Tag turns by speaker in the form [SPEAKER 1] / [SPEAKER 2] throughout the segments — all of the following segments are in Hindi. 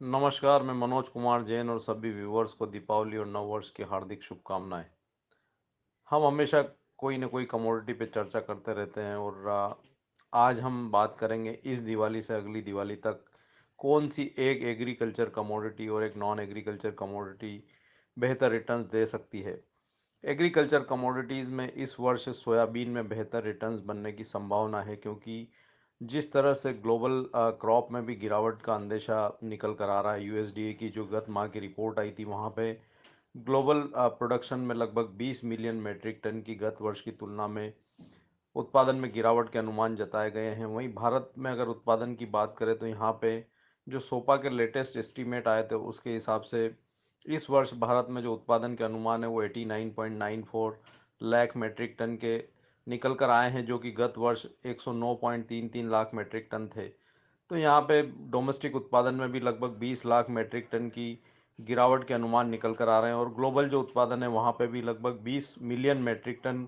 [SPEAKER 1] नमस्कार, मैं मनोज कुमार जैन और सभी व्यूवर्स को दीपावली और नव वर्ष की हार्दिक शुभकामनाएँ। हम हमेशा कोई ना कोई कमोडिटी पे चर्चा करते रहते हैं और आज हम बात करेंगे इस दिवाली से अगली दिवाली तक कौन सी एक एग्रीकल्चर कमोडिटी और एक नॉन एग्रीकल्चर कमोडिटी बेहतर रिटर्न्स दे सकती है। एग्रीकल्चर कमोडिटीज़ में इस वर्ष सोयाबीन में बेहतर रिटर्न्स बनने की संभावना है क्योंकि जिस तरह से ग्लोबल क्रॉप में भी गिरावट का अंदेशा निकल कर आ रहा है यूएसडीए की जो गत माह की रिपोर्ट आई थी वहाँ पे, ग्लोबल प्रोडक्शन में लगभग 20 मिलियन मेट्रिक टन की गत वर्ष की तुलना में उत्पादन में गिरावट के अनुमान जताए गए हैं। वहीं भारत में अगर उत्पादन की बात करें तो यहाँ पे जो सोपा के लेटेस्ट एस्टीमेट आए थे, उसके हिसाब से इस वर्ष भारत में जो उत्पादन के अनुमान है वो 89.94 लाख मेट्रिक टन के निकल कर आए हैं, जो कि गत वर्ष 109.33 लाख मेट्रिक टन थे। तो यहाँ पे डोमेस्टिक उत्पादन में भी लगभग 20 लाख मेट्रिक टन की गिरावट के अनुमान निकल कर आ रहे हैं, और ग्लोबल जो उत्पादन है, वहाँ पे भी लगभग 20 मिलियन मेट्रिक टन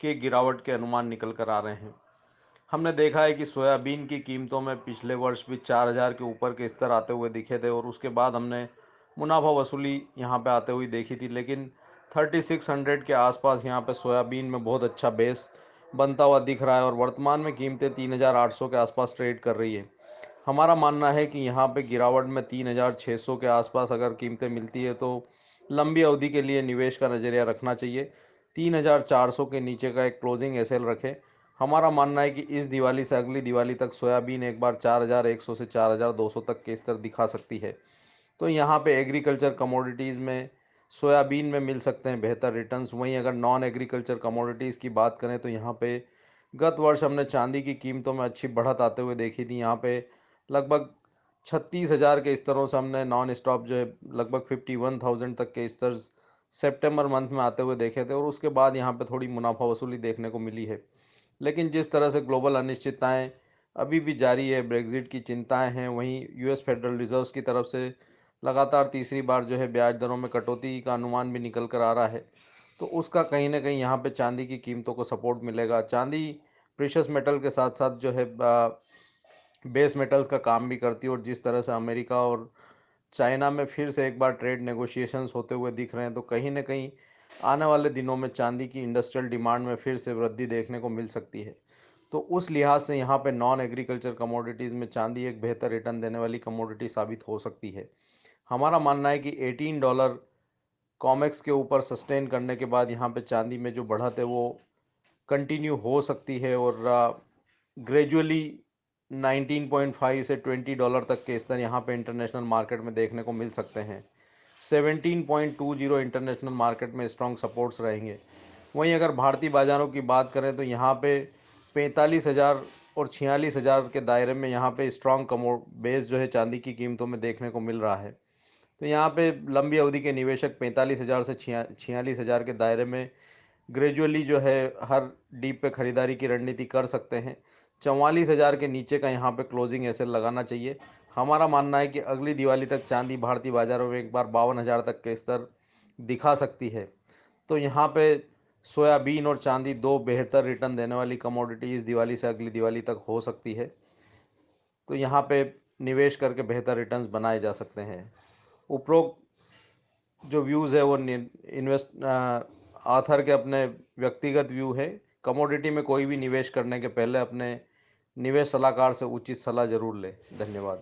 [SPEAKER 1] के गिरावट के अनुमान निकल कर आ रहे हैं। हमने देखा है कि सोयाबीन की कीमतों में पिछले वर्ष भी चार हज़ार के ऊपर के स्तर आते हुए दिखे थे, और उसके बाद हमने मुनाफा वसूली यहाँ पे आते हुए देखी थी, लेकिन थर्टी सिक्स हंड्रेड के आसपास यहाँ पे सोयाबीन में बहुत अच्छा बेस बनता हुआ दिख रहा है और वर्तमान में कीमतें तीन हज़ार आठ सौ के आसपास ट्रेड कर रही है। हमारा मानना है कि यहाँ पे गिरावट में तीन हज़ार छः सौ के आसपास अगर कीमतें मिलती है तो लंबी अवधि के लिए निवेश का नज़रिया रखना चाहिए। तीन हज़ार चार सौ के नीचे का एक क्लोजिंग एस रखें। हमारा मानना है कि इस दिवाली से अगली दिवाली तक सोयाबीन एक बार चार हज़ार एक सौ से चार हज़ार दो सौ तक के स्तर दिखा सकती है। तो यहाँ पे एग्रीकल्चर कमोडिटीज़ में सोयाबीन में मिल सकते हैं बेहतर रिटर्न्स वहीं अगर नॉन एग्रीकल्चर कमोडिटीज़ की बात करें तो यहाँ पे गत वर्ष हमने चांदी की कीमतों में अच्छी बढ़त आते हुए देखी थी। यहाँ पे लगभग छत्तीस हज़ार के स्तरों से हमने नॉन स्टॉप जो है लगभग फिफ्टी वन थाउज़ेंड तक के स्तर सेप्टेम्बर मंथ में आते हुए देखे थे और उसके बाद यहाँ पर थोड़ी मुनाफा वसूली देखने को मिली है। लेकिन जिस तरह से ग्लोबल अनिश्चितताएँ अभी भी जारी है ब्रेग्जिट की चिंताएँ हैं, वहीं यूएस फेडरल रिज़र्व की तरफ़ से लगातार तीसरी बार जो है ब्याज दरों में कटौती का अनुमान भी निकल कर आ रहा है। तो उसका कहीं ना कहीं यहाँ पे चांदी की कीमतों को सपोर्ट मिलेगा। चांदी प्रीशियस मेटल के साथ साथ जो है बेस मेटल्स का काम भी करती है और जिस तरह से अमेरिका और चाइना में फिर से एक बार ट्रेड नेगोशिएशंस होते हुए दिख रहे हैं तो कहीं ना कहीं आने वाले दिनों में चांदी की इंडस्ट्रियल डिमांड में फिर से वृद्धि देखने को मिल सकती है। तो उस लिहाज से यहाँ पे नॉन एग्रीकल्चर कमोडिटीज़ में चांदी एक बेहतर रिटर्न देने वाली कमोडिटी साबित हो सकती है। हमारा मानना है कि 18 डॉलर कॉमेक्स के ऊपर सस्टेन करने के बाद यहाँ पे चांदी में जो बढ़त है, वो कंटिन्यू हो सकती है और ग्रेजुअली 19.5 से 20 डॉलर तक के स्तर यहाँ पे इंटरनेशनल मार्केट में देखने को मिल सकते हैं। 17.20 इंटरनेशनल मार्केट में स्ट्रॉन्ग सपोर्ट्स रहेंगे। वहीं अगर भारतीय बाज़ारों की बात करें तो यहाँ पे पैंतालीस हज़ार और छियालीस हज़ार के दायरे में यहाँ पे स्ट्रॉन्ग कमो बेस जो है चांदी की कीमतों में देखने को मिल रहा है। तो यहाँ पे लंबी अवधि के निवेशक पैंतालीस हज़ार से छिया, छियालीस हज़ार के दायरे में ग्रेजुअली जो है हर डीप पे ख़रीदारी की रणनीति कर सकते हैं। चवालीस हज़ार के नीचे का यहाँ पे क्लोजिंग एसएल लगाना चाहिए। हमारा मानना है कि अगली दिवाली तक चांदी भारतीय बाज़ारों में एक बार बावन हज़ार तक के स्तर दिखा सकती है। तो यहाँ पे सोयाबीन और चांदी दो बेहतर रिटर्न देने वाली कमोडिटी इस दिवाली से अगली दिवाली तक हो सकती है। तो यहाँ पे निवेश करके बेहतर रिटर्न्स बनाए जा सकते हैं। उपरोक्त जो व्यूज़ है वो इन्वेस्ट आथर के अपने व्यक्तिगत व्यू है। कमोडिटी में कोई भी निवेश करने के पहले अपने निवेश सलाहकार से उचित सलाह ज़रूर लें। धन्यवाद।